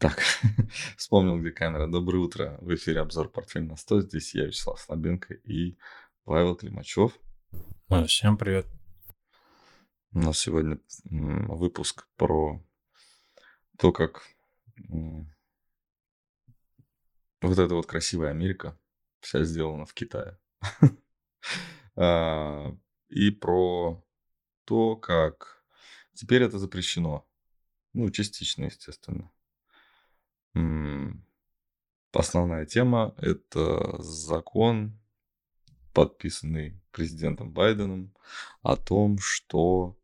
Так, вспомнил, где камера. Доброе утро. В эфире обзор «Портфель на 100». Здесь я, Вячеслав Слабенко и Павел Климачев. А, всем привет. У нас сегодня выпуск про то, как вот эта вот красивая Америка вся сделана в Китае. А, и про то, как теперь это запрещено. Ну, частично, естественно. Основная тема – это закон, подписанный президентом Байденом, о том, что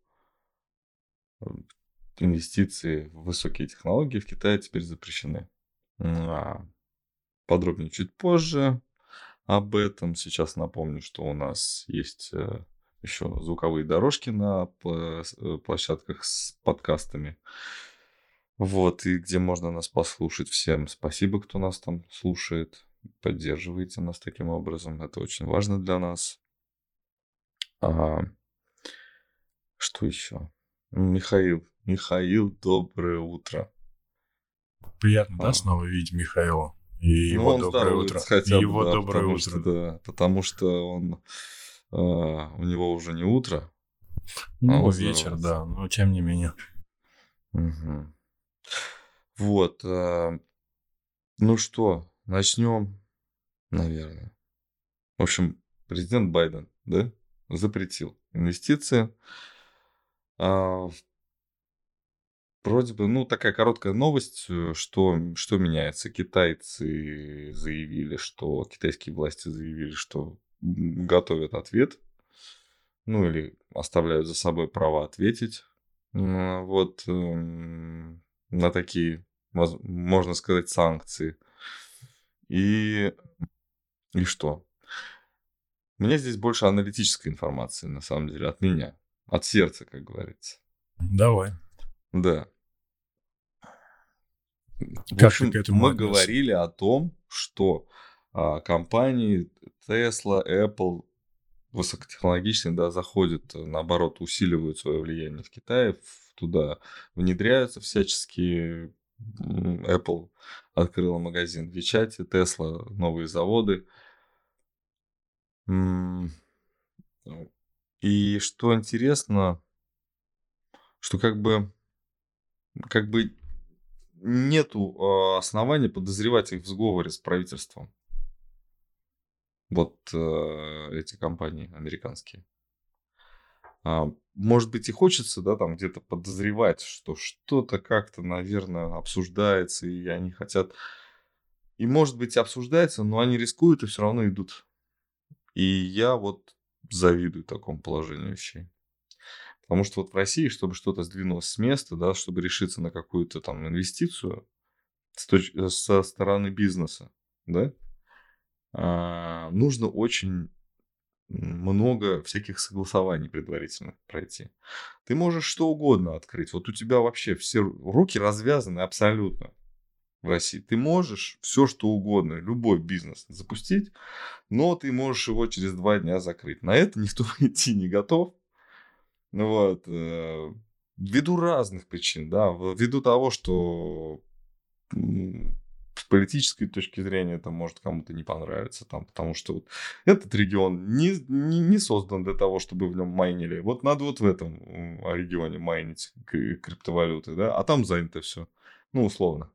инвестиции в высокие технологии в Китае теперь запрещены. А подробнее чуть позже об этом. Сейчас напомню, что у нас есть э, еще звуковые дорожки на э, площадках с подкастами. Вот, и где можно нас послушать. Всем спасибо, кто нас там слушает. Поддерживаете нас таким образом. Это очень важно для нас. А, что еще? Михаил. Михаил, доброе утро. Приятно, а. да, снова видеть Михаила? И ну, его он доброе утро. Хотя бы, его да, доброе потому утро. Что, да, потому что он а, у него уже не утро. Ну, а вечер, да, но тем не менее. Угу. Вот. Э, ну что, начнем, наверное. В общем, президент Байден, да, запретил инвестиции. А, вроде бы, ну, такая короткая новость, э, что, что меняется. Китайцы заявили, что, китайские власти заявили, что готовят ответ, ну, или оставляют за собой право ответить. Вот эм, на такие, можно сказать, санкции. И, и что? Меня здесь больше аналитической информации, на самом деле, от меня. От сердца, как говорится. Давай. Да. В как общем, ты к этому мы относишься? говорили о том, что а, компании Tesla, Apple, высокотехнологичные, да, заходят, наоборот, усиливают свое влияние в Китае, туда внедряются всячески. Apple открыла магазин в Вичате, Tesla новые заводы. И что интересно, что как бы, как бы нету а, оснований подозревать их в сговоре с правительством. Вот э, эти компании американские. А, может быть, и хочется, да, там где-то подозревать, что что-то как-то, наверное, обсуждается, и они хотят... И, может быть, обсуждается, но они рискуют и все равно идут. И я вот завидую такому положению вещей. Потому что вот в России, чтобы что-то сдвинулось с места, да, чтобы решиться на какую-то там инвестицию с точ... со стороны бизнеса, да, а, нужно очень много всяких согласований предварительных пройти. Ты можешь что угодно открыть. Вот у тебя вообще все руки развязаны абсолютно в России. Ты можешь все что угодно, любой бизнес запустить, но ты можешь его через два дня закрыть. На это никто идти не готов. Ну вот. Э, ввиду разных причин, да, ввиду того, что с политической точки зрения это может кому-то не понравиться, там, потому что вот этот регион не, не, не создан для того, чтобы в нем майнили. Вот надо вот в этом регионе майнить криптовалюты, да, а там занято все. Ну, условно.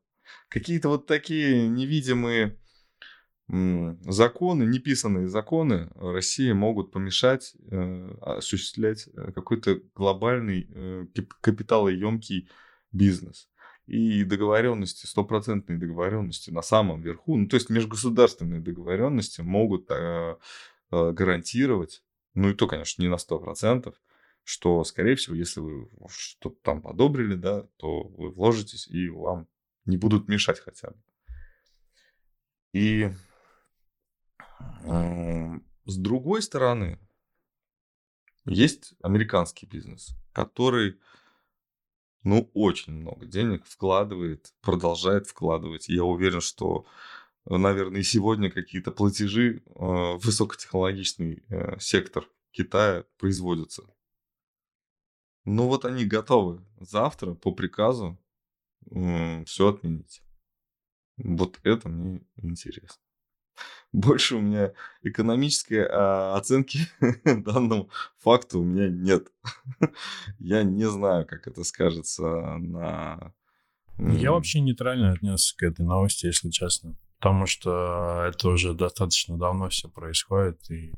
Какие-то вот такие невидимые законы, неписанные законы России могут помешать э, осуществлять э, какой-то глобальный э, капиталоемкий бизнес и договоренности, стопроцентные договоренности на самом верху, ну, то есть межгосударственные договоренности могут э, э, гарантировать, ну и то, конечно, не на сто процентов, что, скорее всего, если вы что-то там подобрили, да, то вы вложитесь и вам не будут мешать хотя бы. И э, с другой стороны, есть американский бизнес, который ну, очень много денег вкладывает, продолжает вкладывать. Я уверен, что, наверное, и сегодня какие-то платежи э, в высокотехнологичный э, сектор Китая производятся. Ну вот они готовы завтра по приказу э, все отменить. Вот это мне интересно. Больше у меня экономической а, оценки данному факту у меня нет. Я не знаю, как это скажется на... Я вообще нейтрально отнесся к этой новости, если честно. Потому что это уже достаточно давно все происходит, и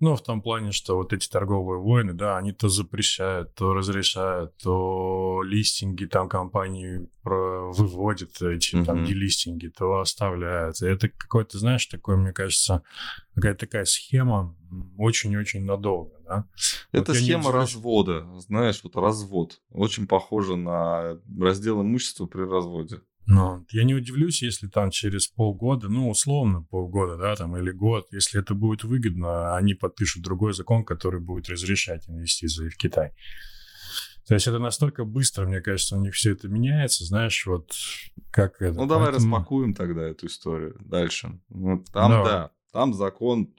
ну, в том плане, что вот эти торговые войны, да, они то запрещают, то разрешают, то листинги там компании выводят эти mm-hmm. там делистинги, то оставляют. И это какой-то, знаешь, такой, мне кажется, какая-то такая схема очень-очень надолго, да. Это вот схема не... развода, знаешь, вот развод. Очень похоже на раздел имущества при разводе. Но я не удивлюсь, если там через полгода, ну, условно полгода, да, там, или год, если это будет выгодно, они подпишут другой закон, который будет разрешать инвестиции в Китай. То есть это настолько быстро, мне кажется, у них все это меняется, знаешь, вот как это. Ну, давай Поэтому... распакуем тогда эту историю дальше. Вот там, давай. да, там закон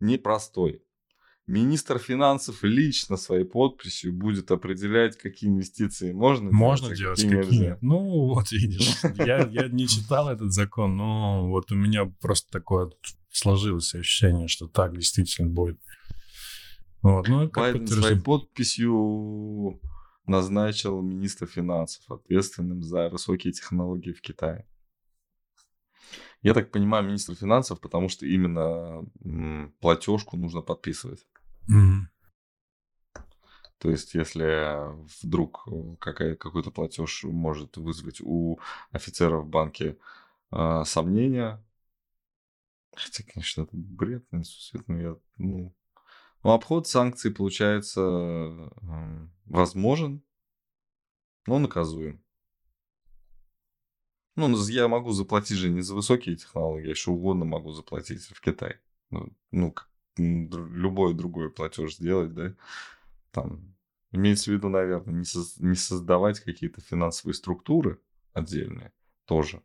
непростой. Министр финансов лично своей подписью будет определять, какие инвестиции можно, можно делать, а какие, какие. Ну, вот видишь, я, я не читал этот закон, но вот у меня просто такое сложилось ощущение, что так действительно будет. Вот, ну, Байден своей подписью назначил министра финансов ответственным за высокие технологии в Китае. Я так понимаю, министр финансов, потому что именно платежку нужно подписывать. Mm-hmm. То есть, если вдруг э, какая, какой-то платеж может вызвать у офицеров в банке э, сомнения, хотя, конечно, это бред несусветный, я, ну, ну, обход санкций, получается, возможен, но наказуем. Ну, я могу заплатить же не за высокие технологии, я еще угодно могу заплатить в Китай. Ну, ну любой другой платеж сделать, да, там, имеется в виду, наверное, не, соз, не создавать какие-то финансовые структуры отдельные тоже.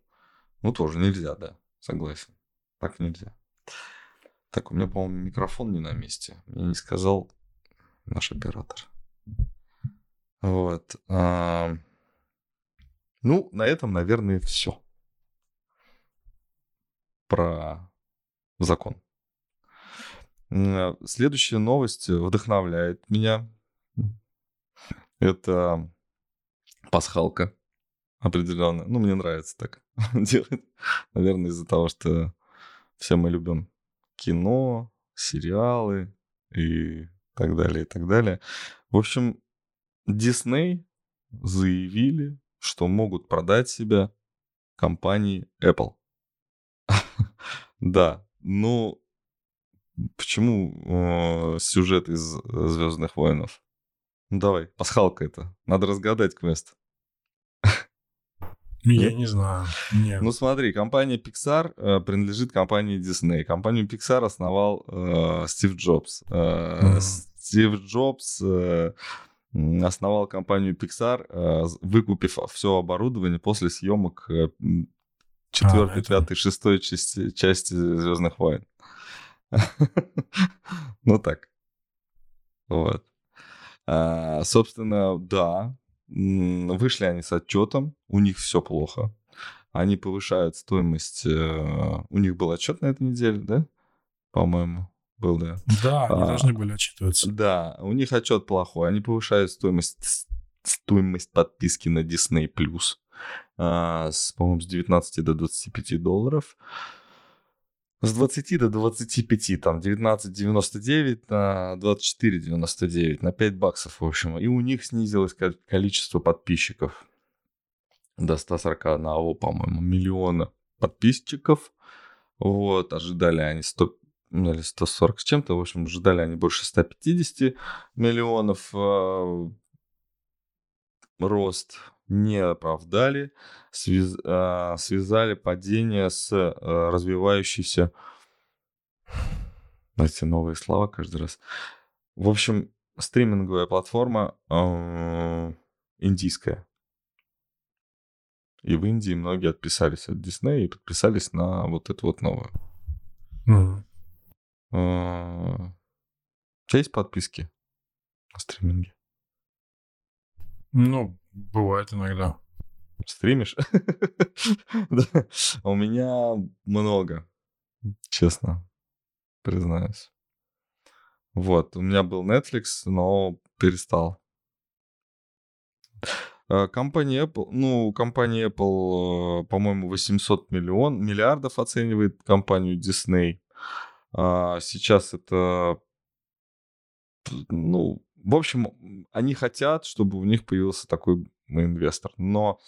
Ну, тоже нельзя, да, согласен. Так нельзя. Так, у меня, по-моему, микрофон не на месте. Мне не сказал наш оператор. Вот. А... Ну, на этом, наверное, все. Про закон. Э, следующая новость вдохновляет меня. Это пасхалка определенно. Ну, мне нравится так делать. Наверное, из-за того, что все мы любим кино, сериалы и так далее, и так далее. В общем, Disney заявили, что могут продать себя компании Apple. да, ну, Почему э, сюжет из Звездных воинов? Ну давай, пасхалка это. Надо разгадать квест. Я не знаю. Нет. Ну смотри, компания Pixar э, принадлежит компании Disney. Компанию Pixar основал э, Стив Джобс. Э, mm. Стив Джобс э, основал компанию Pixar, э, выкупив все оборудование после съемок э, четвертой, а, пятой, шестой части, части Звездных войн. Ну так. Вот. А, собственно, да, вышли они с отчетом, у них все плохо. Они повышают стоимость. Э, у них был отчет на этой неделе, да? По-моему, был, да. Да, они а, должны были отчитываться. Да, у них отчет плохой. Они повышают стоимость, стоимость подписки на Disney Plus. А, с, по-моему, с 19 до 25 долларов с 20 до 25, там 19,99 на 24,99, на 5 баксов, в общем. И у них снизилось количество подписчиков до 141, по-моему, миллиона подписчиков. Вот, ожидали они 100, ну, или 140 с чем-то, в общем, ожидали они больше 150 миллионов э, рост не оправдали, связ, а, связали падение с а, развивающейся... Эти новые слова каждый раз. В общем, стриминговая платформа э, индийская. И в Индии многие отписались от Disney и подписались на вот эту вот новую. Э, у тебя есть подписки на стриминге? Ну, Бывает иногда. Стримишь? Да. У меня много, честно, признаюсь. Вот, у меня был Netflix, но перестал. А, Компания Apple, ну, компания Apple, э, по-моему, 800 миллион, миллиардов оценивает компанию Disney. А Сейчас это, ну, в общем, они хотят, чтобы у них появился такой инвестор. Но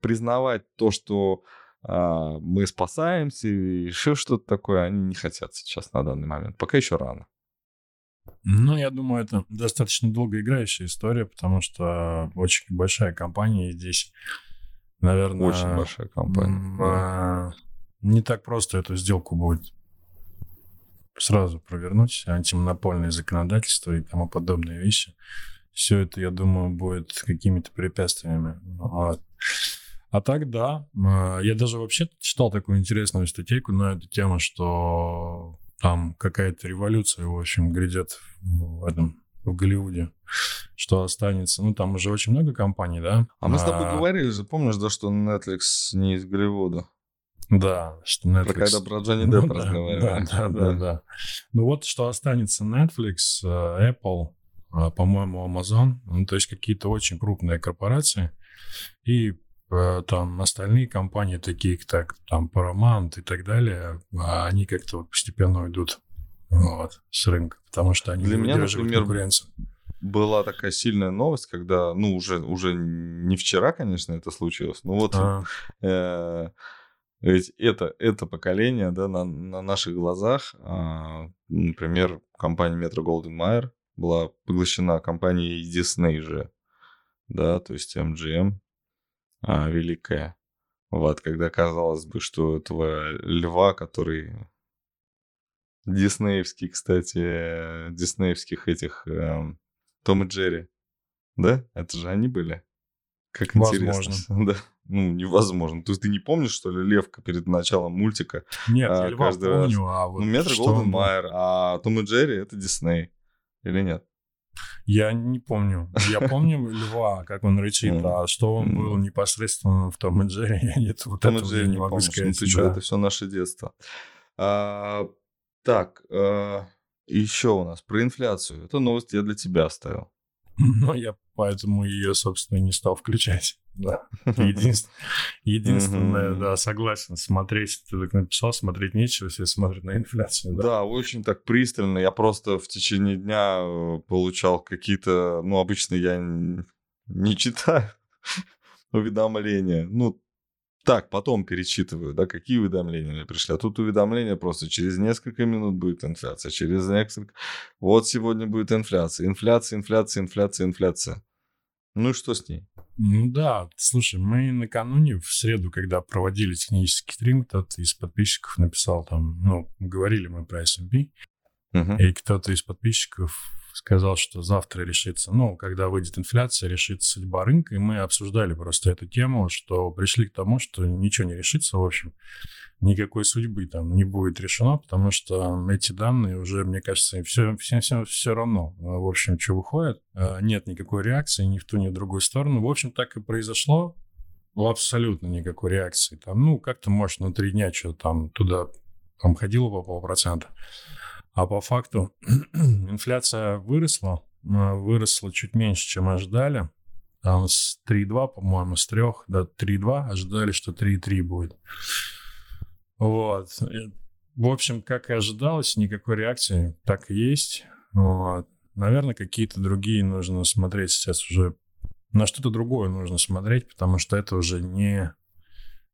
признавать то, что а, мы спасаемся и еще что-то такое, они не хотят сейчас на данный момент. Пока еще рано. Ну, я думаю, это достаточно долгоиграющая история, потому что очень большая компания здесь, наверное, Очень большая компания. да. а, не так просто эту сделку будет сразу провернуть, антимонопольное законодательство и тому подобные вещи. Все это, я думаю, будет какими-то препятствиями. Вот. А так, да, а, я даже вообще читал такую интересную статейку на эту тему, что там какая-то революция, в общем, грядет в этом в Голливуде, что останется. Ну, там уже очень много компаний, да? А мы с тобой А, говорили помнишь, да, что Netflix не из Голливуда? Да, что Netflix... Про когда про Джонни Ну Деппа да, разговаривали. Да, да, да, да. Ну вот что останется Netflix, э, Apple, э, по-моему, Amazon, ну, то есть какие-то очень крупные корпорации и э, там остальные компании, такие как там Paramount и так далее, они как-то вот постепенно уйдут вот, с рынка, потому что они Для не меня, например, конкуренцию. Была такая сильная новость, когда, ну, уже, уже не вчера, конечно, это случилось, но вот А, э, ведь это, это поколение, да, на, на наших глазах, а, например, компания Metro Golden Mayer была поглощена компанией Disney же, да, то есть MGM, а, великая. Вот, когда казалось бы, что этого льва, который диснеевский, кстати, э, диснеевских этих эм, Том и Джерри, да? Это же они были? Как Возможно. интересно. Да. Ну, невозможно. То есть ты не помнишь, что ли, Левка перед началом мультика? Нет, а, я льва каждый раз. помню, а вот ну, Метро Голден? Майер, а Том и Джерри это Дисней. Или нет? Я не помню. Я помню льва, как он рычит, а что он был непосредственно в Том и Джерри, я нет, вот Том и этого Джерри не могу. Ну, сказать. ты что, это все наше детство. А, так, еще у нас про инфляцию. Эту новость я для тебя оставил. Но я поэтому ее, собственно, не стал включать. Да. Единствен- Единственное, да, согласен. Смотреть, ты так написал, смотреть нечего, все смотрят на инфляцию. Да. Да, очень так пристально. Я просто в течение дня э, получал какие-то... Ну, обычно я не читаю уведомления. Ну, так, потом перечитываю, да, какие уведомления мне пришли. А тут уведомления просто через несколько минут будет инфляция, через несколько... Вот сегодня будет инфляция. Инфляция, инфляция, инфляция, инфляция. Ну и что с ней? Ну да, слушай, мы накануне, в среду, когда проводили технический стрим, кто-то из подписчиков написал там, ну, говорили мы про S&P, Мгм. И кто-то из подписчиков сказал, что завтра решится, ну, когда выйдет инфляция, решится судьба рынка, и мы обсуждали просто эту тему, что пришли к тому, что ничего не решится, в общем, никакой судьбы там не будет решено, потому что эти данные уже, мне кажется, все, всем, всем все равно, в общем, что выходит, Э, нет никакой реакции ни в ту, ни в другую сторону. В общем, так и произошло, абсолютно никакой реакции. Там, ну, как-то, может, внутри дня что-то там туда там ходило по полпроцента. А по факту инфляция выросла, э, выросла чуть меньше, чем ожидали. Там с 3,2, по-моему, с 3, до 3,2 ожидали, что 3,3 будет. Вот. В общем, как и ожидалось, никакой реакции так и есть. Вот. Наверное, какие-то другие нужно смотреть сейчас уже. На что-то другое нужно смотреть, потому что это уже не,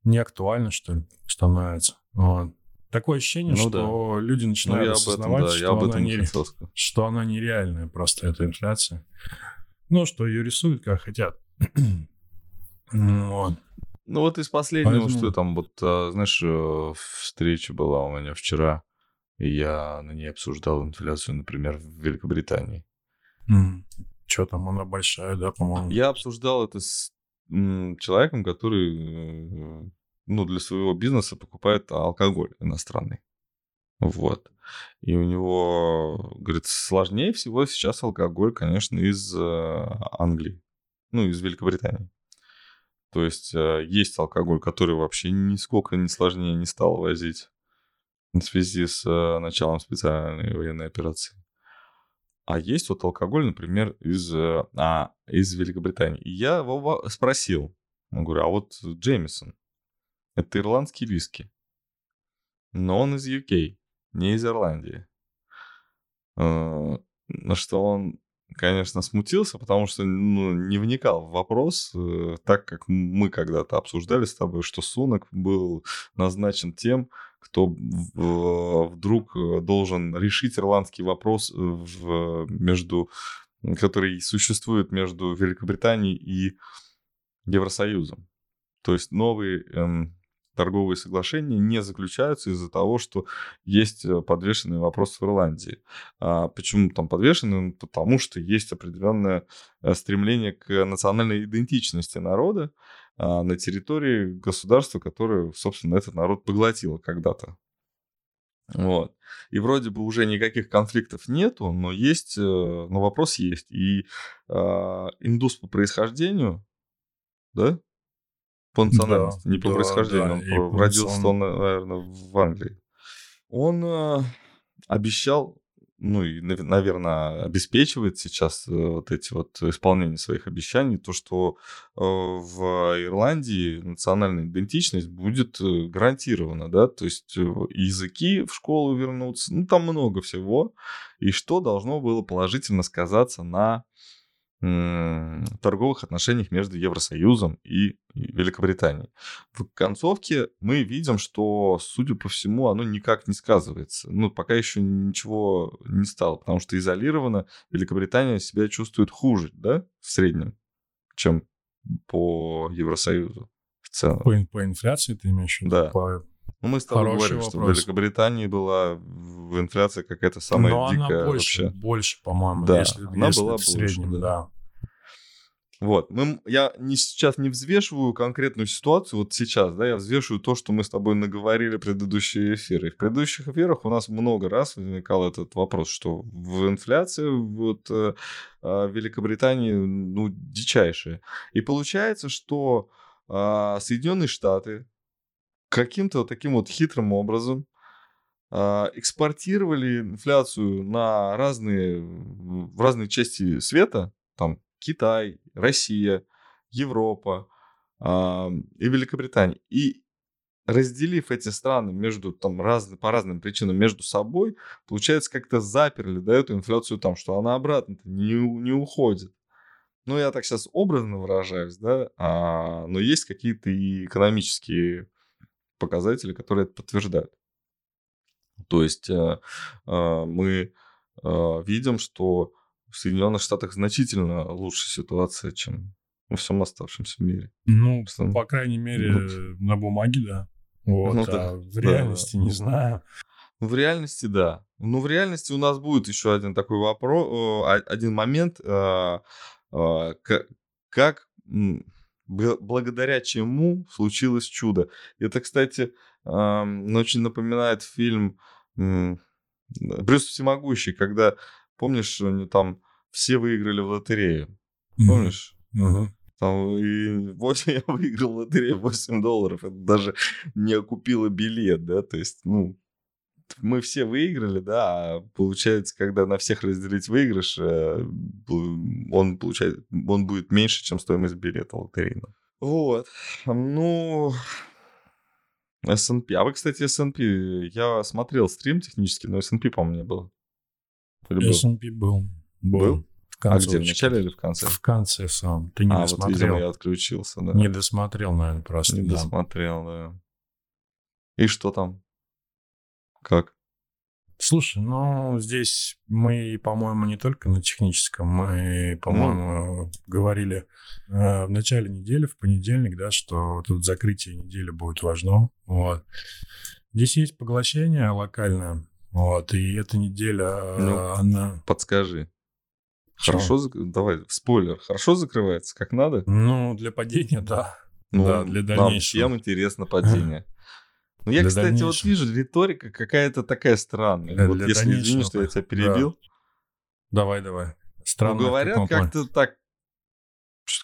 не актуально, что ли, становится. Вот. Такое ощущение, Ну что люди Ну, начинают я об этом, осознавать, да, что, об она не, хотел что она нереальная просто, эта инфляция. Ну, что ее рисуют как хотят. Вот. Ну вот из последнего, Поэтому- что там, вот, а, знаешь, э, встреча была у меня вчера, и я на ней обсуждал инфляцию, например, в Великобритании. Что там, она большая, да, по-моему? Я обсуждал это с человеком, который, э, ну, для своего бизнеса покупает алкоголь иностранный. Вот. И у него, говорит, сложнее всего сейчас алкоголь, конечно, из э, Англии. Ну, из Великобритании. То есть э, есть алкоголь, который вообще нисколько не сложнее не стал возить в связи с э, началом специальной военной операции. А есть вот алкоголь, например, из, а, из Великобритании. И я его спросил, говорю, а вот Джеймисон, это ирландский виски, но он из UK, не из Ирландии. Э, на что он, конечно, смутился, потому что ну, не вникал в вопрос, э, так как мы когда-то обсуждали с тобой, что Сунок был назначен тем, кто вдруг э, должен решить ирландский вопрос в, между, который существует между Великобританией и Евросоюзом. То есть новый эм, торговые соглашения не заключаются из-за того, что есть э, подвешенный вопрос в Ирландии. А почему там подвешенный? Потому что есть определенное э, стремление к национальной идентичности народа а, на территории государства, которое, собственно, этот народ поглотило когда-то. Вот. И вроде бы уже никаких конфликтов нету, но есть, э, но вопрос есть. И э, индус по происхождению, да, по национальности, да, не по да, происхождению. Да, он родился он, наверное, в Англии. Он э, обещал, ну и, наверное, обеспечивает сейчас э, вот эти вот исполнение своих обещаний, то, что э, в Ирландии национальная идентичность будет э, гарантирована, да, то есть э, языки в школу вернутся, ну там много всего, и что должно было положительно сказаться на торговых отношениях между Евросоюзом и Великобританией. В концовке мы видим, что, судя по всему, оно никак не сказывается. Ну, пока еще ничего не стало, потому что изолированно Великобритания себя чувствует хуже, да, в среднем, чем по Евросоюзу в целом. По, по инфляции ты имеешь в виду? Да. По... Ну, мы с тобой Хороший говорим, вопрос. что в Великобритании была инфляция какая-то самая Но дикая она больше, вообще. больше, по-моему, да, если, она если была в среднем, больше, да. да. Вот, мы, я не, сейчас не взвешиваю конкретную ситуацию, вот сейчас, да, я взвешиваю то, что мы с тобой наговорили в предыдущие эфиры. В предыдущих эфирах у нас много раз возникал этот вопрос, что в инфляции вот э, в Великобритании, ну, дичайшая. И получается, что э, Соединенные Штаты каким-то вот таким вот хитрым образом э, экспортировали инфляцию на разные, в разные части света, там, Китай, Россия, Европа э, и Великобритания. И разделив эти страны между там разные по разным причинам между собой, получается как-то заперли да, эту инфляцию там, что она обратно не, не уходит. Ну, я так сейчас образно выражаюсь, да, а, но есть какие-то и экономические показатели, которые это подтверждают. То есть э, э, мы э, видим, что в Соединенных Штатах значительно лучше ситуация, чем во всем оставшемся мире. Ну, Просто... по крайней мере, вот. на бумаге, да. Вот, ну, а да, в реальности да. не знаю. В реальности, да. Ну, в реальности у нас будет еще один такой вопрос, один момент, а, а, как, благодаря чему случилось чудо. Это, кстати, очень напоминает фильм Брюс Всемогущий, когда Помнишь, там все выиграли в лотерею? Помнишь? Mm-hmm. Там и 8, я выиграл в лотерею 8 долларов. Это даже не окупило билет, да? То есть, ну, мы все выиграли, да, а получается, когда на всех разделить выигрыш, э, он получает, он будет меньше, чем стоимость билета лотерейного. Вот. Ну, S&P. А вы, кстати, S&P, я смотрел стрим технически, но S&P, по-моему, не было. S&P был. Был? был? В а где, в начале или в конце? В конце сам. Ты не а, досмотрел. вот, видимо, я отключился, да. Не досмотрел, наверное, просто. Не да. досмотрел, да. И что там? Как? Слушай, ну, здесь мы, по-моему, не только на техническом, мы, по-моему, mm. говорили э, в начале недели, в понедельник, да, что тут закрытие недели будет важно. Вот. Здесь есть поглощение локальное, вот, и эта неделя, ну, она... Подскажи. Хорошо, зак... давай, спойлер, хорошо закрывается, как надо? Ну, для падения, да. Ну, да, для дальнейшего. Нам всем интересно падение. Ну, я, для кстати, дальнейшего. вот вижу, риторика какая-то такая странная. Для, вот для если извини, что я тебя перебил. Да. Давай, давай. Странно. Ну, говорят как-то так,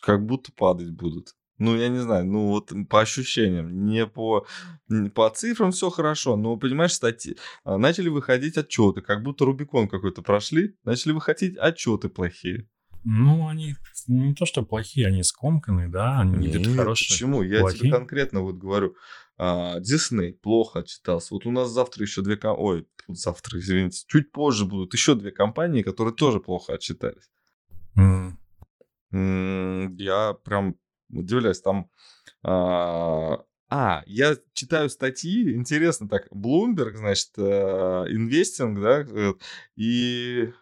как будто падать будут. Ну, я не знаю, ну вот по ощущениям, не по, по цифрам все хорошо, но, понимаешь, статьи, а, начали выходить отчеты, как будто Рубикон какой-то прошли, начали выходить отчеты плохие. Ну, они не то, что плохие, они скомканные, да, они Нет, хорошие. почему? Я плохие. тебе конкретно вот говорю, Дисней плохо отчитался. Вот у нас завтра еще две ой, завтра, извините, чуть позже будут еще две компании, которые тоже плохо отчитались. М, Я прям удивляюсь, там... А, а, я читаю статьи, интересно так, Bloomberg, значит, э, инвестинг, да, э, и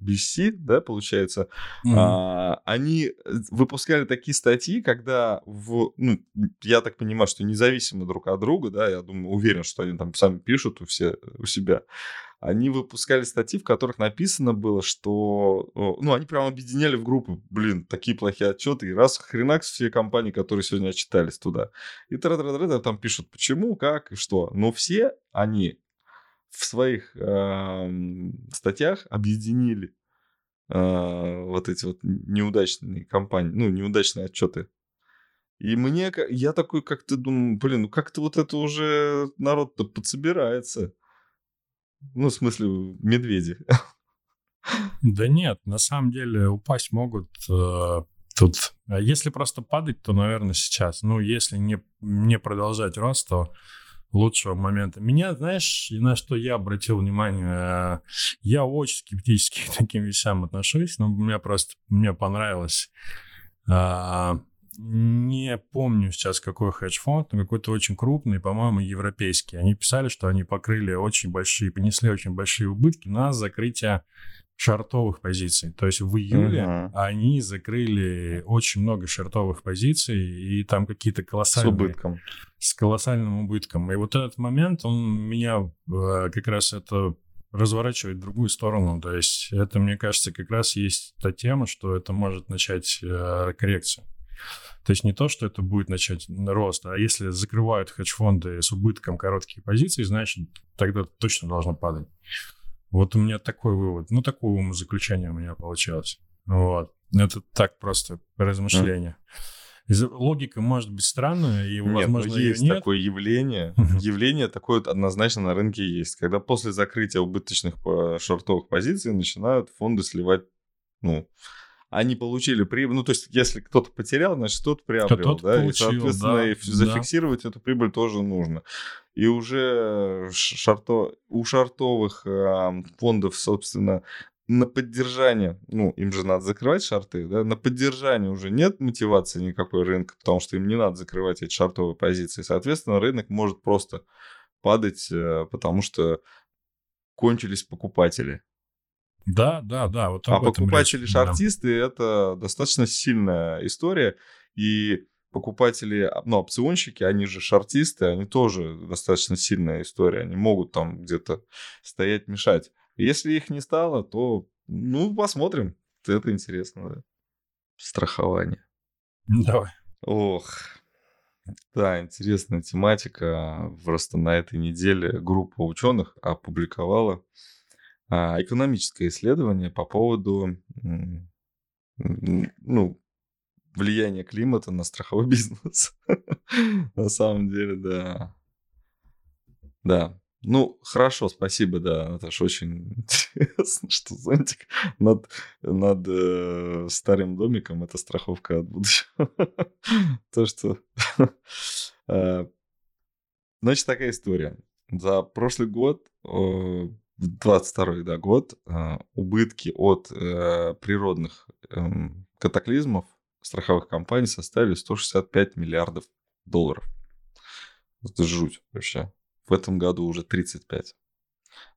CNBC, да, получается, Мгм. а, они э, выпускали такие статьи, когда в, ну, я так понимаю, что независимо друг от друга, да, я думаю, уверен, что они там сами пишут у, все, у себя, они выпускали статьи, в которых написано было, что, ну, они прям объединяли в группы, блин, такие плохие отчеты, и раз хренакс все компании, которые сегодня отчитались туда. И тра там пишут, почему, как и что. Но все они в своих эм, статьях объединили э, вот эти вот неудачные компании, ну, неудачные отчеты. И мне, я такой как-то думаю, блин, ну как-то вот это уже народ-то подсобирается. Ну, в смысле, медведи. Да нет, на самом деле упасть могут э, тут. а Если просто падать, то, наверное, сейчас. Ну, если не, не продолжать рост, то лучшего момента. Меня, знаешь, на что я обратил внимание, э, я очень скептически к таким вещам отношусь, но мне просто, мне понравилось. а, Не помню сейчас, какой хедж-фонд, но какой-то очень крупный, по-моему, европейский. Они писали, что они покрыли очень большие, понесли очень большие убытки на закрытие шартовых позиций. То есть в июле Мгм. они закрыли очень много шартовых позиций, и там какие-то С колоссальные убытком. С колоссальным убытком. И вот этот момент, он меня э, как раз это разворачивает в другую сторону. То есть это, мне кажется, как раз есть та тема, что это может начать э, коррекцию. То есть не то, что это будет начать рост, а если закрывают хедж-фонды с убытком короткие позиции, значит, тогда точно должно падать. Вот у меня такой вывод. Ну, такое умозаключение у меня получилось. Вот. Это так просто размышление. Из- Логика может быть странная, и, Нет, но возможно, ее есть нет. такое явление. Явление такое однозначно на рынке есть. Когда после закрытия убыточных по- шортовых позиций начинают фонды сливать, ну, они получили прибыль. Ну, то есть, если кто-то потерял, значит, кто-то приобрел, Кто-то да, получил, и, соответственно, да, и ф- да. зафиксировать эту прибыль тоже нужно. И уже ш- шарто... у шартовых а, фондов, собственно, на поддержание, ну, им же надо закрывать шарты, да, на поддержание уже нет мотивации никакой рынка, потому что им не надо закрывать эти шартовые позиции. Соответственно, рынок может просто падать, э, потому что кончились покупатели. Да, да, да. Вот А об этом покупатели речь, да. это достаточно сильная история. И покупатели, а, ну, опционщики, они же шартисты, они тоже достаточно сильная история. Они могут там где-то стоять, мешать. Если их не стало, то, ну, посмотрим. Это интересно, да. Страхование. Давай. Ох, да, интересная тематика. Просто на этой неделе группа ученых опубликовала а, экономическое исследование по поводу ну, влияния климата на страховой бизнес. На самом деле, да. Да. Ну, хорошо, спасибо, да, Наташа, очень интересно, что зонтик над, над э, старым домиком это страховка от будущего. То, что... э, Значит, такая история. За прошлый год, э, 22 да, год, э, убытки от э, природных эм, катаклизмов страховых компаний составили 165 миллиардов долларов. Это жуть вообще. В этом году уже 35.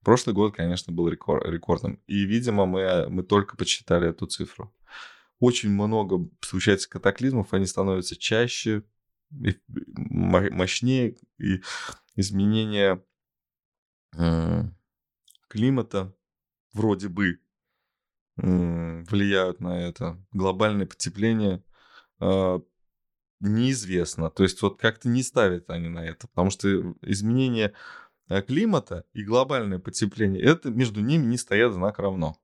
Прошлый год, конечно, был рекор- рекордным. И, видимо, мы, мы только подсчитали эту цифру. Очень много случается катаклизмов, они становятся чаще, мощнее, и изменения м, климата вроде бы влияют на это. Глобальное потепление э, неизвестно. То есть вот как-то не ставят они на это, потому что изменение э, климата и глобальное потепление, это между ними не стоят знак равно.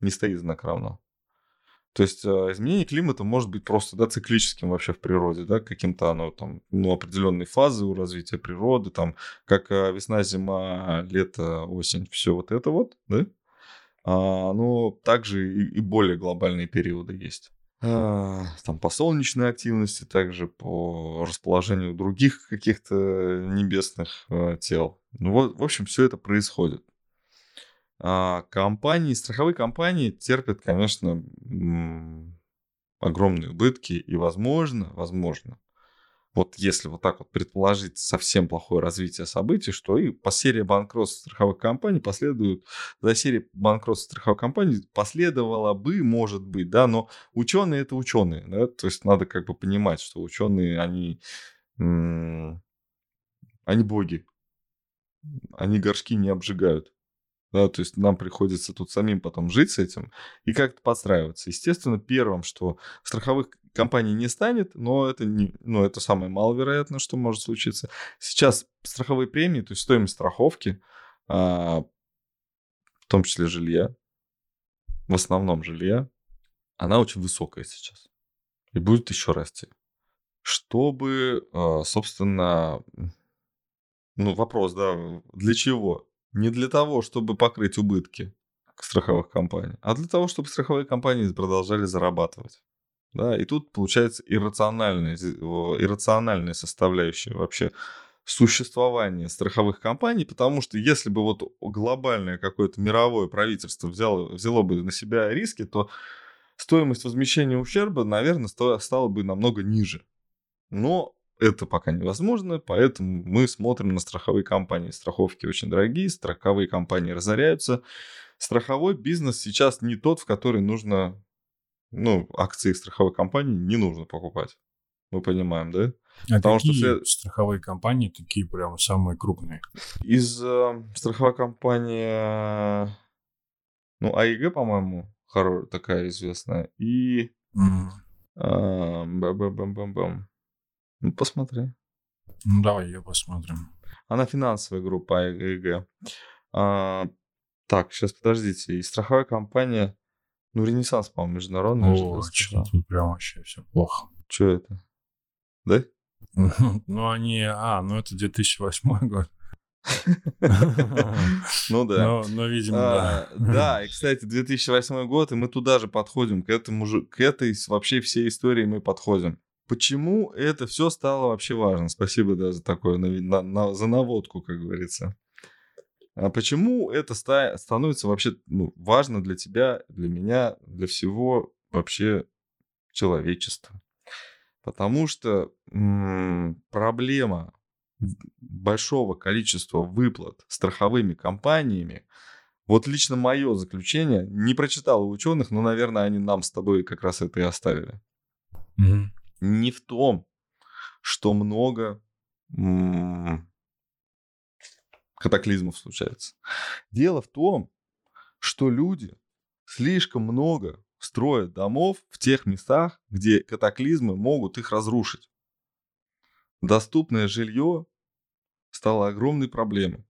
Не стоит знак равно. То есть э, изменение климата может быть просто да, циклическим вообще в природе, да, каким-то оно там, ну, определенные фазы у развития природы, там, как э, весна, зима, лето, осень, все вот это вот, да. А, но также и, и более глобальные периоды есть. А, там по солнечной активности, также по расположению других каких-то небесных а, тел. Ну вот, в общем, все это происходит. А компании, страховые компании терпят, конечно, огромные убытки, и возможно, возможно, вот если вот так вот предположить совсем плохое развитие событий, что и по серии банкротств страховых компаний последуют, за серией банкротств страховых компаний последовало бы, может быть, да, но ученые это ученые, да, то есть надо как бы понимать, что ученые, они, они боги, они горшки не обжигают да, то есть нам приходится тут самим потом жить с этим и как-то подстраиваться. Естественно, первым, что страховых компаний не станет, но это, не, ну, это самое маловероятное, что может случиться. Сейчас страховые премии, то есть стоимость страховки, а, в том числе жилья, в основном жилья, она очень высокая сейчас и будет еще расти. Чтобы, а, собственно, ну, вопрос, да, для чего? Не для того, чтобы покрыть убытки страховых компаний, а для того, чтобы страховые компании продолжали зарабатывать. Да, и тут получается иррациональная, иррациональная составляющая вообще существования страховых компаний, потому что если бы вот глобальное какое-то мировое правительство взяло, взяло бы на себя риски, то стоимость возмещения ущерба, наверное, стала бы намного ниже. Но это пока невозможно, поэтому мы смотрим на страховые компании. Страховки очень дорогие, страховые компании разоряются. Страховой бизнес сейчас не тот, в который нужно, ну, акции страховой компании не нужно покупать. Мы понимаем, да? А Потому какие что все... страховые компании такие прям самые крупные? Из э, страховой компании, ну, АИГ, по-моему, такая известная, и... Mm. Э, бам-бам-бам-бам. Ну, посмотри. Ну, давай ее посмотрим. Она финансовая группа АЭГ. А, так, сейчас подождите. И страховая компания, ну, Ренессанс, по-моему, международная. О, что тут прям вообще все плохо. Что это? Да? Ну, они... А, ну, это 2008 год. Ну да. Но, видимо, да. А, да, и, кстати, 2008 год, и мы туда же подходим, к этому же, к этой вообще всей истории мы подходим. Почему это все стало вообще важно? Спасибо да, за такое, на, на, за наводку, как говорится. А почему это ста- становится вообще ну, важно для тебя, для меня, для всего вообще человечества? Потому что м- проблема большого количества выплат страховыми компаниями, вот лично мое заключение, не прочитал у ученых, но, наверное, они нам с тобой как раз это и оставили. Mm-hmm не в том, что много катаклизмов случается. Дело в том, что люди слишком много строят домов в тех местах, где катаклизмы могут их разрушить. Доступное жилье стало огромной проблемой.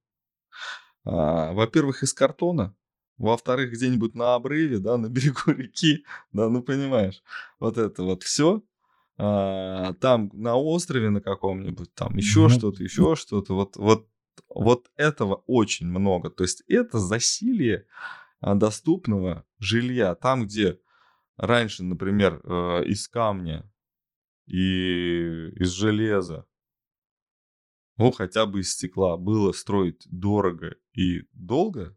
А, во-первых, из картона, во-вторых, где-нибудь на обрыве, да, на берегу реки, да, ну понимаешь, вот это вот все а, там на острове на каком-нибудь, там еще mm-hmm. что-то, еще что-то. Вот, вот, вот этого очень много. То есть это засилие а, доступного жилья. Там, где раньше, например, э, из камня и из железа, ну, хотя бы из стекла было строить дорого и долго,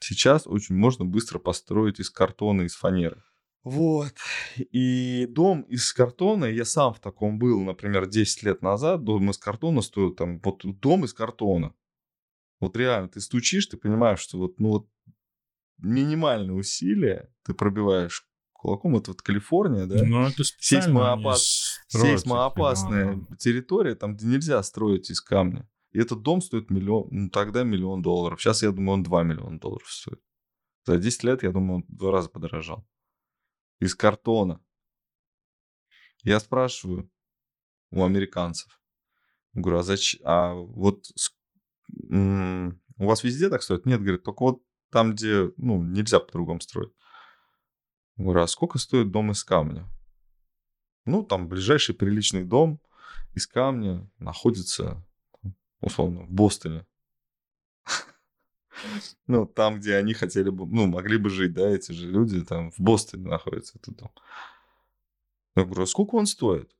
сейчас очень можно быстро построить из картона, из фанеры. Вот. И дом из картона, я сам в таком был, например, 10 лет назад, дом из картона стоил там, вот дом из картона. Вот реально, ты стучишь, ты понимаешь, что вот, ну вот минимальные усилия ты пробиваешь кулаком. Это вот Калифорния, да? Ну, это Сейсмоопас... Сейсмоопасная да. территория, там, где нельзя строить из камня. И этот дом стоит миллион, ну, тогда миллион долларов. Сейчас, я думаю, он 2 миллиона долларов стоит. За 10 лет, я думаю, он в два раза подорожал из картона. Я спрашиваю у американцев. Говорю, а зачем? А вот у вас везде так стоит? Нет, говорит, только вот там, где ну, нельзя по-другому строить. Говорю, а сколько стоит дом из камня? Ну, там ближайший приличный дом из камня находится, условно, в Бостоне. Ну, там, где они хотели бы, ну, могли бы жить, да, эти же люди, там, в Бостоне находится этот дом. Я говорю, а сколько он стоит?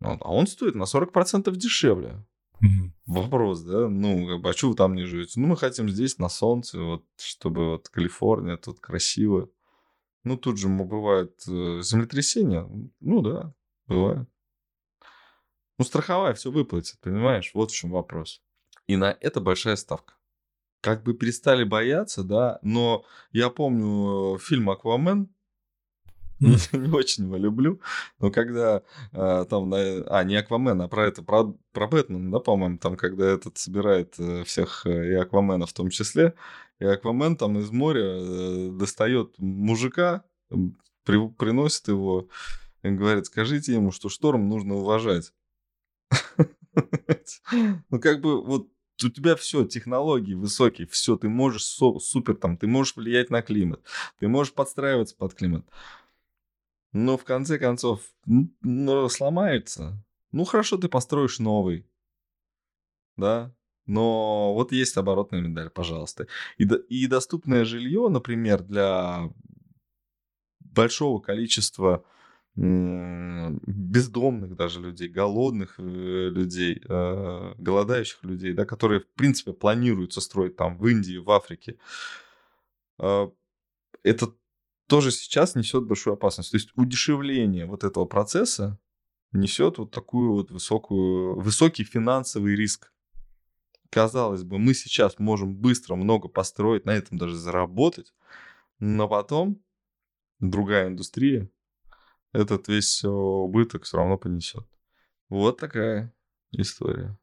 А он стоит на 40% дешевле. Mm-hmm. Вопрос, да? Ну, как бы, а что вы там не живете? Ну, мы хотим здесь, на солнце, вот, чтобы вот Калифорния, тут красиво. Ну, тут же бывают э, землетрясения. Ну, да, бывает. Ну, страховая все выплатит, понимаешь? Вот в чем вопрос. И на это большая ставка. Как бы перестали бояться, да, но я помню э, фильм «Аквамен», не, очень его люблю, но когда э, там, на, а, не Аквамен, а про это, про, про Бэтмена, да, по-моему, там, когда этот собирает э, всех, э, и Аквамена в том числе, и Аквамен там из моря э, достает мужика, при, приносит его и говорит, скажите ему, что шторм нужно уважать. Ну, как бы вот у тебя все, технологии высокие, все, ты можешь супер там, ты можешь влиять на климат, ты можешь подстраиваться под климат. Но в конце концов, ну, сломается. Ну, хорошо, ты построишь новый. Да? Но вот есть оборотная медаль, пожалуйста. И, и доступное жилье, например, для большого количества бездомных даже людей, голодных э, людей, э, голодающих людей, да, которые, в принципе, планируются строить там в Индии, в Африке. Э, это тоже сейчас несет большую опасность. То есть удешевление вот этого процесса несет вот такую вот высокую, высокий финансовый риск. Казалось бы, мы сейчас можем быстро много построить, на этом даже заработать, но потом другая индустрия этот весь убыток все равно понесет. Вот такая история.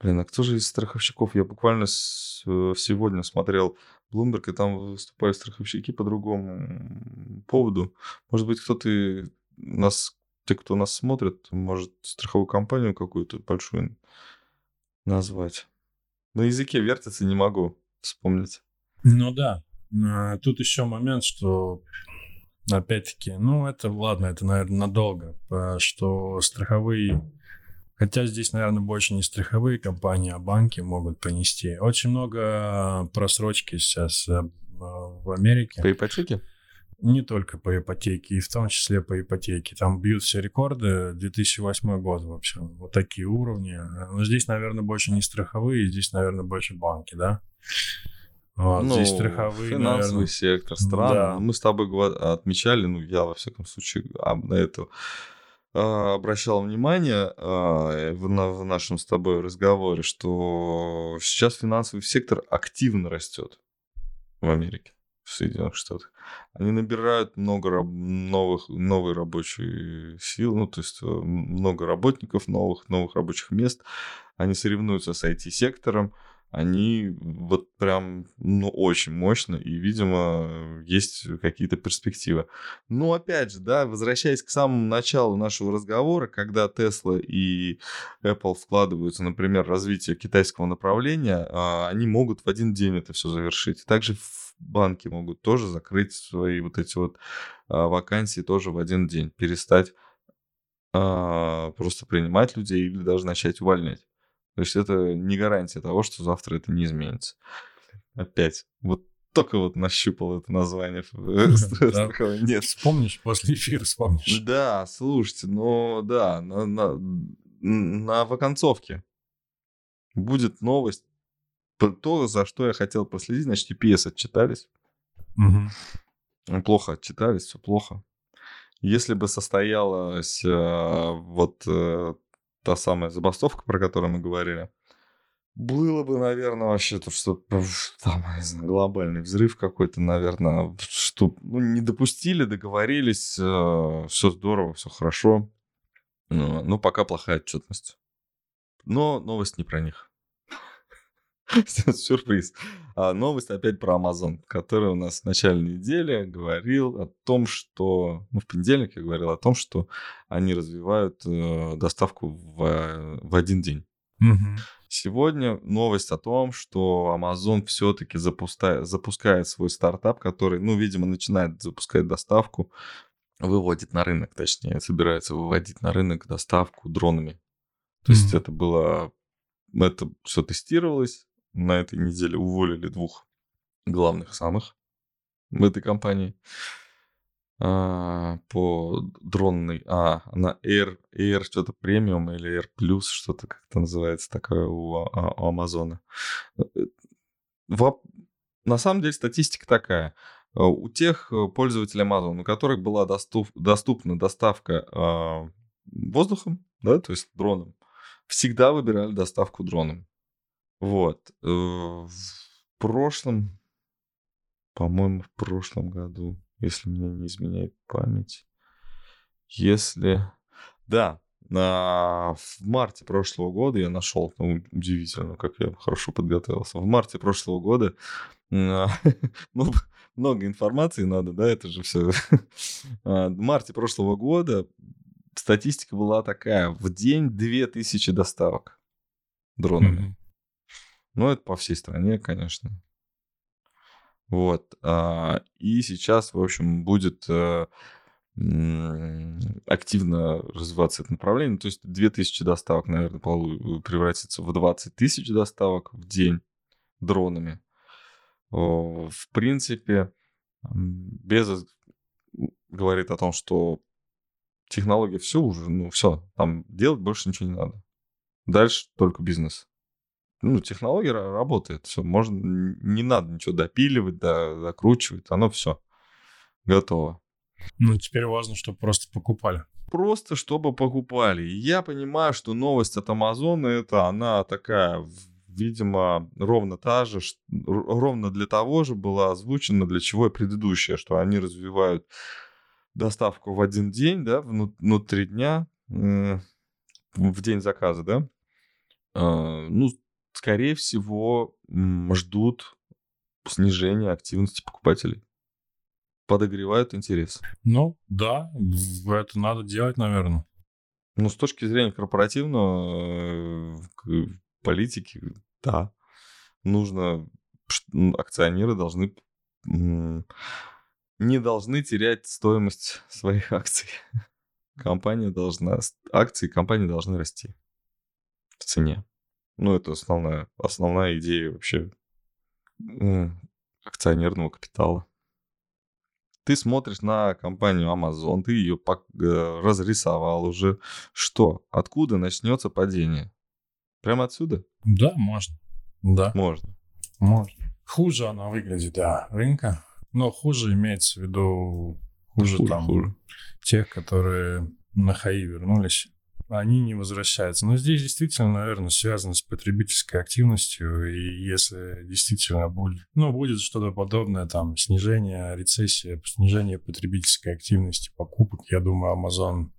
Блин, а кто же из страховщиков? Я буквально с, э, сегодня смотрел Bloomberg, и там выступают страховщики по другому поводу. Может быть, кто-то нас, те, кто нас смотрит, может страховую компанию какую-то большую назвать. На языке вертится не могу вспомнить. Ну да. А, тут еще момент, что опять-таки, ну это ладно, это, наверное, надолго, что страховые Хотя здесь, наверное, больше не страховые компании, а банки могут понести. Очень много просрочки сейчас э, в Америке. По ипотеке? Не только по ипотеке, и в том числе по ипотеке. Там бьют все рекорды. 2008 год, в общем. Вот такие уровни. Но здесь, наверное, больше не страховые, здесь, наверное, больше банки, да? Вот, ну, здесь страховые, финансовый наверное. сектор, страны. Да. Мы с тобой отмечали, ну, я, во всяком случае, на это а, обращал внимание а, в, на, в нашем с тобой разговоре, что сейчас финансовый сектор активно растет в Америке, в Соединенных Штатах. Они набирают много новых, новой рабочей сил, ну, то есть э, много работников новых, новых рабочих мест. Они соревнуются с IT-сектором они вот прям, ну, очень мощно, и, видимо, есть какие-то перспективы. Но, опять же, да, возвращаясь к самому началу нашего разговора, когда Tesla и Apple вкладываются, например, в развитие китайского направления, а, они могут в один день это все завершить. Также банки могут тоже закрыть свои вот эти вот а, вакансии тоже в один день, перестать а, просто принимать людей или даже начать увольнять. То есть это не гарантия того, что завтра это не изменится. Опять. Вот только вот нащупал это название. Нет. Вспомнишь после эфира, вспомнишь. Да, слушайте, ну да, на, на, на вакансовке будет новость. То, за что я хотел проследить, значит, EPS отчитались. Угу. Плохо отчитались, все плохо. Если бы состоялась э, вот э, та самая забастовка, про которую мы говорили, было бы, наверное, вообще-то что-то там, не знаю, глобальный взрыв какой-то, наверное, что ну, не допустили, договорились, э, все здорово, все хорошо. Ну, ну, пока плохая отчетность. Но новость не про них. Сюрприз. А новость опять про Amazon, который у нас в начале недели говорил о том, что... Ну, в понедельник я говорил о том, что они развивают э, доставку в, в один день. Мгм. Сегодня новость о том, что Amazon все-таки запускает свой стартап, который, ну, видимо, начинает запускать доставку, выводит на рынок, точнее, собирается выводить на рынок доставку дронами. То есть Мгм. это было, это все тестировалось. На этой неделе уволили двух главных самых в этой компании а, по дронной, а, она Air, Air что-то премиум или Air Plus, что-то как-то называется такое у, а- у Амазона. Э, Во- На самом деле статистика такая. Э, У тех э, пользователей Amazon, у которых была доступ- доступна доставка а, воздухом, да, то есть дроном, всегда выбирали доставку дроном. Вот. Э, В прошлом, по-моему, в прошлом году, если мне не изменяет память, если... Да, на... в марте прошлого года я нашел, ну, удивительно, как я хорошо подготовился. В марте прошлого года, а, ну, много информации надо, да, это же все. В марте прошлого года статистика была такая, в день 2000 доставок дронами. Ну, это по всей стране, конечно. Вот. а, И сейчас, в общем, будет э, активно развиваться это направление. То есть 2000 доставок, наверное, полу- превратится в 20 тысяч доставок в день дронами. В принципе, м, Безос говорит о том, что технология все уже, ну все, там делать больше ничего не надо. Дальше только бизнес. Ну, технология ра- работает, все, можно, не надо ничего допиливать, да, докручивать, оно все готово. Ну, теперь важно, чтобы просто покупали. Просто чтобы покупали. И я понимаю, что новость от Амазона это она такая, видимо, ровно та же, ровно для того же была озвучена, для чего и предыдущая, что они развивают доставку в один день, да, вну- внутри дня, в день заказа, да. А, Ну, скорее всего, ждут снижения активности покупателей. Подогревают интерес. Ну, да, это надо делать, наверное. Ну, с точки зрения корпоративного э, к- политики, да, нужно, акционеры должны, не должны терять стоимость своих акций. Компания должна, акции компании должны расти в цене. Ну, это основная, основная идея вообще м, акционерного капитала. Ты смотришь на компанию Amazon, ты ее э, разрисовал уже. Что? Откуда начнется падение? Прямо отсюда? Да, можно. Да, Можно. можно. Хуже она выглядит, да, рынка. Но хуже имеется в виду хуже, Хуже, там хуже. тех, которые на ХАИ вернулись. Они не возвращаются. Но здесь действительно, наверное, связано с потребительской активностью. И если действительно будет, ну, будет что-то подобное, там, снижение, рецессия, снижение потребительской активности, покупок, я думаю, Amazon,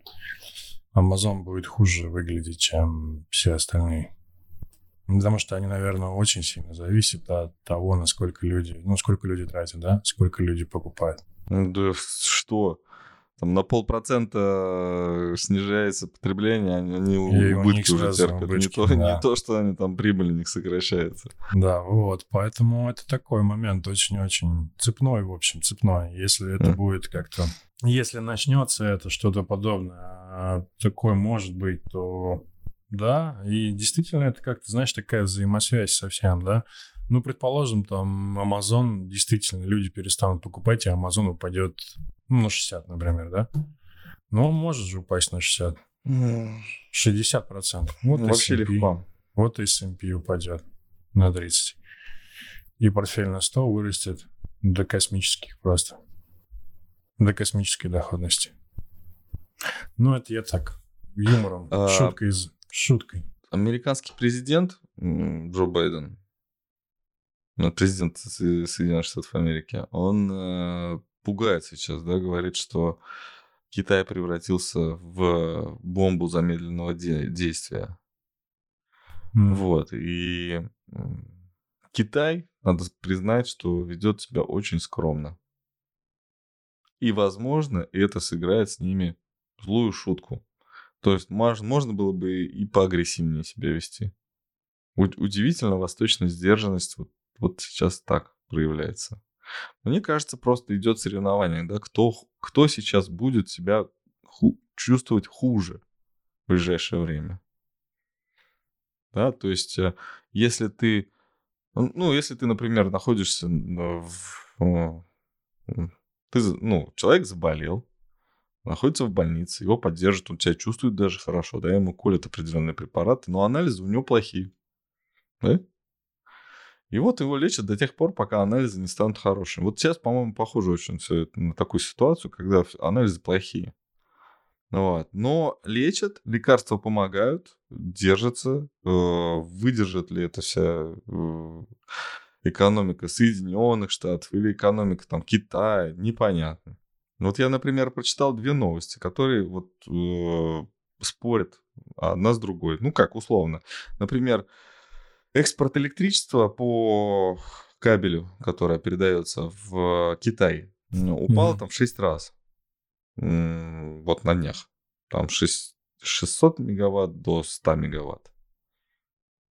Amazon будет хуже выглядеть, чем все остальные. Потому что они, наверное, очень сильно зависят от того, насколько люди, ну, сколько люди тратят, да, сколько люди покупают. Да что? Там на полпроцента снижается потребление, они, они И убытки уже терпят. убытки, не, то, да. не то, что они там прибыль у них сокращается. Да, вот, поэтому это такой момент очень-очень цепной, в общем, цепной. Если это Мгм. будет как-то... Если начнется это что-то подобное, а такое может быть, то да, и действительно это как-то, знаешь, такая взаимосвязь совсем, да. Ну, предположим, там Amazon, действительно, люди перестанут покупать, и Amazon упадет ну, на 60, например, да. Ну, он может же упасть на 60. 60%. Вот Вообще S&P. легко. Вот и S&P упадет на 30. И портфель на 100 вырастет до космических просто. До космической доходности. Ну, это я так, юмором, А- шуткой из... Шуткой. Американский президент Джо Байден, ну, президент Со- Соединенных Штатов Америки, он э, пугает сейчас, да, говорит, что Китай превратился в бомбу замедленного де- действия. М. Вот, и Китай, надо признать, что ведет себя очень скромно. И, возможно, это сыграет с ними злую шутку. То есть мож- можно было бы и поагрессивнее себя вести. удивительно восточная сдержанность вот, вот сейчас так проявляется. Мне кажется, просто идет соревнование, да, кто, кто сейчас будет себя ху- чувствовать хуже в ближайшее время. Да, то есть, э, если ты, ну, если ты, например, находишься в, ты, ну, человек заболел, находится в больнице, его поддержат, он тебя чувствует даже хорошо, да, ему колят определенные препараты, но анализы у него плохие. Да? И вот его лечат до тех пор, пока анализы не станут хорошими. Вот сейчас, по-моему, похоже очень все это на такую ситуацию, когда анализы плохие. Вот. Но лечат, лекарства помогают, держатся. Э, выдержит ли это вся э, экономика Соединенных Штатов или экономика там Китая, непонятно. Вот я, например, прочитал две новости, которые вот э, спорят одна с другой. Ну как, условно. Например, экспорт электричества по кабелю, который передается в Китай, упал mm-hmm. там в 6 раз. Вот на днях. Там 6, 600 мегаватт до 100 мегаватт.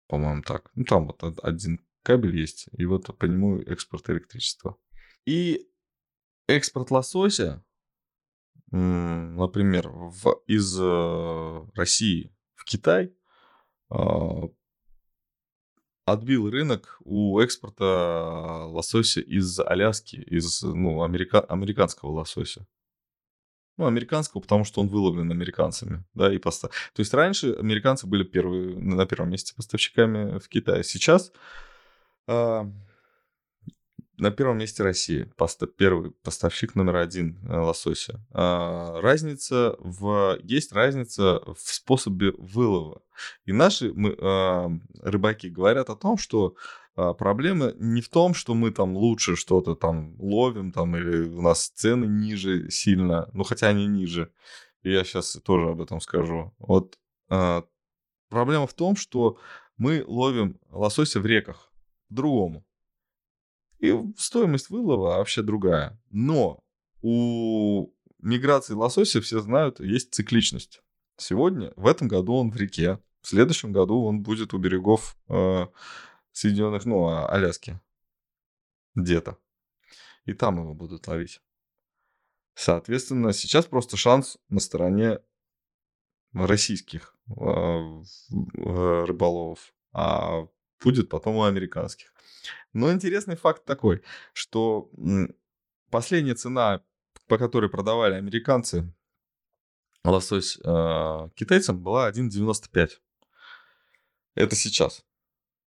По-моему, так. Ну, там вот один кабель есть, и вот по нему экспорт электричества. И экспорт лосося, например, в, из э, России в Китай а, отбил рынок у экспорта лосося из Аляски, из ну, америка... американского лосося. Ну, американского, потому что он выловлен американцами, да, и поста... То есть раньше американцы были первые, на первом месте поставщиками в Китае. Сейчас э, на первом месте Россия, поста... первый поставщик номер один э, лосося. Э, разница в... Есть разница в способе вылова. И наши мы, э, рыбаки говорят о том, что а, проблема не в том, что мы там лучше что-то там ловим, там, или у нас цены ниже сильно, ну, хотя они ниже. Я сейчас тоже об этом скажу. Вот а, проблема в том, что мы ловим лосося в реках по-другому. И стоимость вылова вообще другая. Но у миграции лосося, все знают, есть цикличность. Сегодня, в этом году он в реке, в следующем году он будет у берегов э, Соединенных, ну, а, Аляски. Где-то. И там его будут ловить. Соответственно, сейчас просто шанс на стороне российских э, рыболовов, а будет потом у американских. Но интересный факт такой, что последняя цена, по которой продавали американцы лосось э, китайцам, была 1,95. Это сейчас.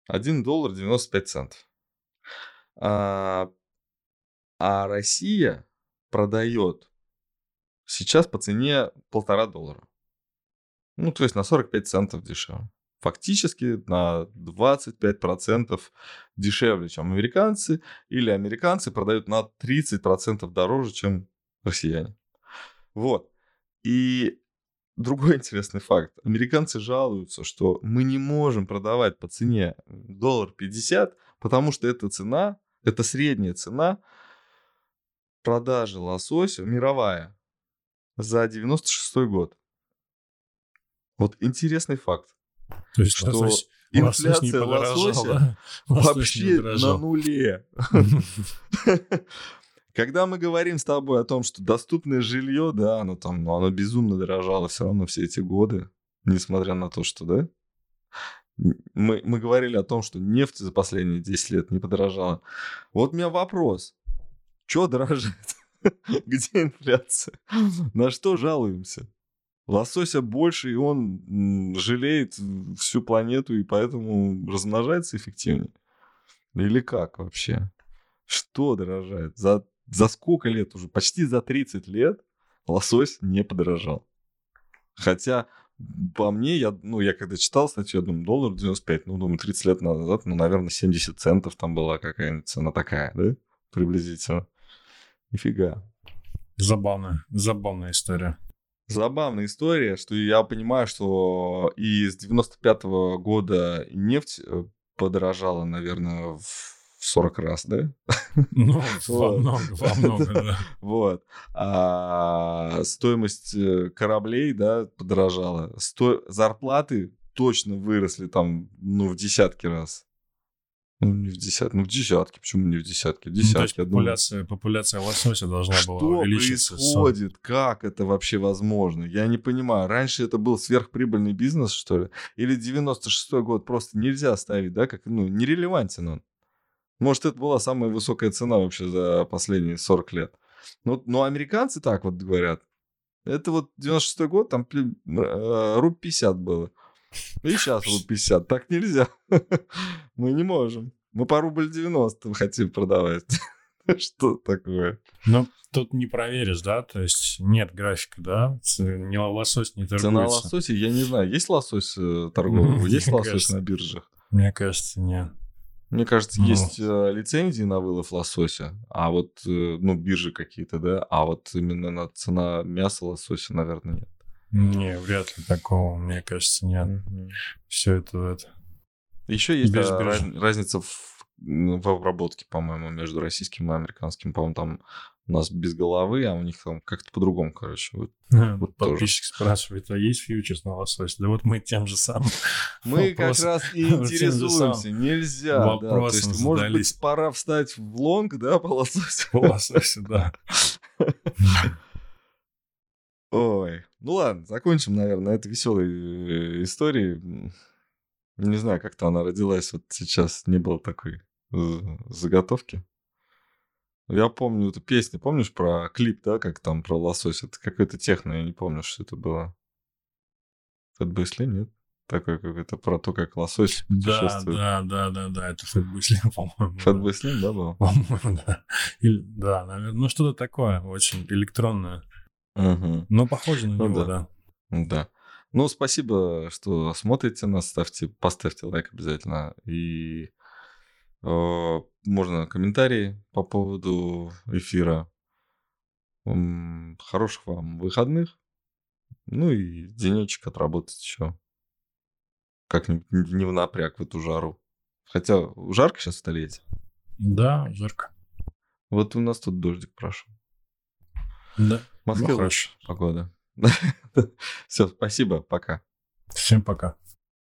1 доллар 95 центов. А, а Россия продает сейчас по цене полтора доллара. Ну, то есть на 45 центов дешевле. Фактически на 25% дешевле, чем американцы, или американцы продают на 30% дороже, чем россияне. Вот. И другой интересный факт. Американцы жалуются, что мы не можем продавать по цене доллар 50, потому что эта цена, это средняя цена продажи лосося мировая за 96 год. Вот интересный факт. То есть что лосось, инфляция лосося вообще на нуле. Когда мы говорим с тобой о том, что доступное жилье, да, оно там, ну, оно безумно дорожало все равно все эти годы, несмотря на то, что, да, мы, мы говорили о том, что нефть за последние 10 лет не подорожала. Вот у меня вопрос. Что дорожает? Где инфляция? На что жалуемся? Лосося больше, и он жалеет всю планету, и поэтому размножается эффективнее? Или как вообще? Что дорожает? За за сколько лет уже? Почти за 30 лет лосось не подорожал. Хотя, по мне, я, ну, я когда читал статью, я думаю, доллар 95, ну, думаю, 30 лет назад, ну, наверное, 70 центов там была какая-нибудь цена такая, да? Приблизительно. Нифига. Забавная, забавная история. Забавная история, что я понимаю, что и с 95 -го года нефть э, подорожала, наверное, в в 40 раз, да? Ну, во много, во много, да. Вот. А стоимость э, кораблей, да, подорожала. Сто... Зарплаты точно выросли там, ну, в десятки раз. Ну, не в десятки, ну, в десятки. Почему не в десятки? В Ну, то есть десятки, я думаю. популяция, популяция лосося должна была Что увеличиться. с- происходит? Как это вообще возможно? Я не понимаю. Раньше это был сверхприбыльный бизнес, что ли? Или 96-й год просто нельзя ставить, да? Как, ну, нерелевантен он. Может, это была самая высокая цена вообще за последние 40 лет. Ну, но американцы так вот говорят. Это вот 96-й год, там э, руб 50 было. И сейчас руб 50. Так нельзя. Мы не можем. Мы по рубль 90 хотим продавать. Что такое? Ну, тут не проверишь, да? То есть нет графика, да? Не лосось не торгуется. Цена лосося, я не знаю, есть лосось э, торговый, есть лосось на биржах? Мне кажется, нет. Мне кажется, Ну. есть э, лицензии на вылов лосося, а вот, э, ну, биржи какие-то, да, а вот именно на цена мяса лосося, наверное, нет. Не, вряд ли такого, мне кажется, нет. Все это, это. Еще есть да, раз- разница в, ну, в обработке, по-моему, между российским и американским. По-моему, там у нас без головы, а у них там как-то по-другому, короче. Вот Вот тоже. подписчик спрашивает, а есть фьючерс на лосось? Да вот мы тем же самым. Мы Вопрос- как раз и интересуемся. Нельзя, да. То есть, может быть, пора встать в лонг, да, по лососю? По лососю, да. Ой, ну ладно, закончим, наверное, на этой веселой э, истории. Не знаю, как-то она родилась вот сейчас, не было такой э, заготовки. Я помню эту песню, помнишь про клип, да, как там про лосось? Это какой-то техно, я не помню, что это было. Фэтбой Слим, нет? Такой какой-то про то, как лосось Да, путешествует. да, да, да, да, это Фэтбой Слим, по-моему. да. Фэтбой Слим, да, был? По-моему, да. Или- да, наверное. Ну, что-то такое, очень электронное. Мгм. Но похоже на Ну него, да. да. Да. Ну, спасибо, что смотрите нас. Ставьте, поставьте лайк обязательно. И э, можно комментарии по поводу эфира. Хороших вам выходных. Ну и денечек отработать еще. Как-нибудь не в напряг в эту жару. Хотя жарко сейчас в столице. Да, жарко. Вот у нас тут дождик прошел. Да. В Москве Ну, хорошо. погода. Все, спасибо, пока. Всем пока.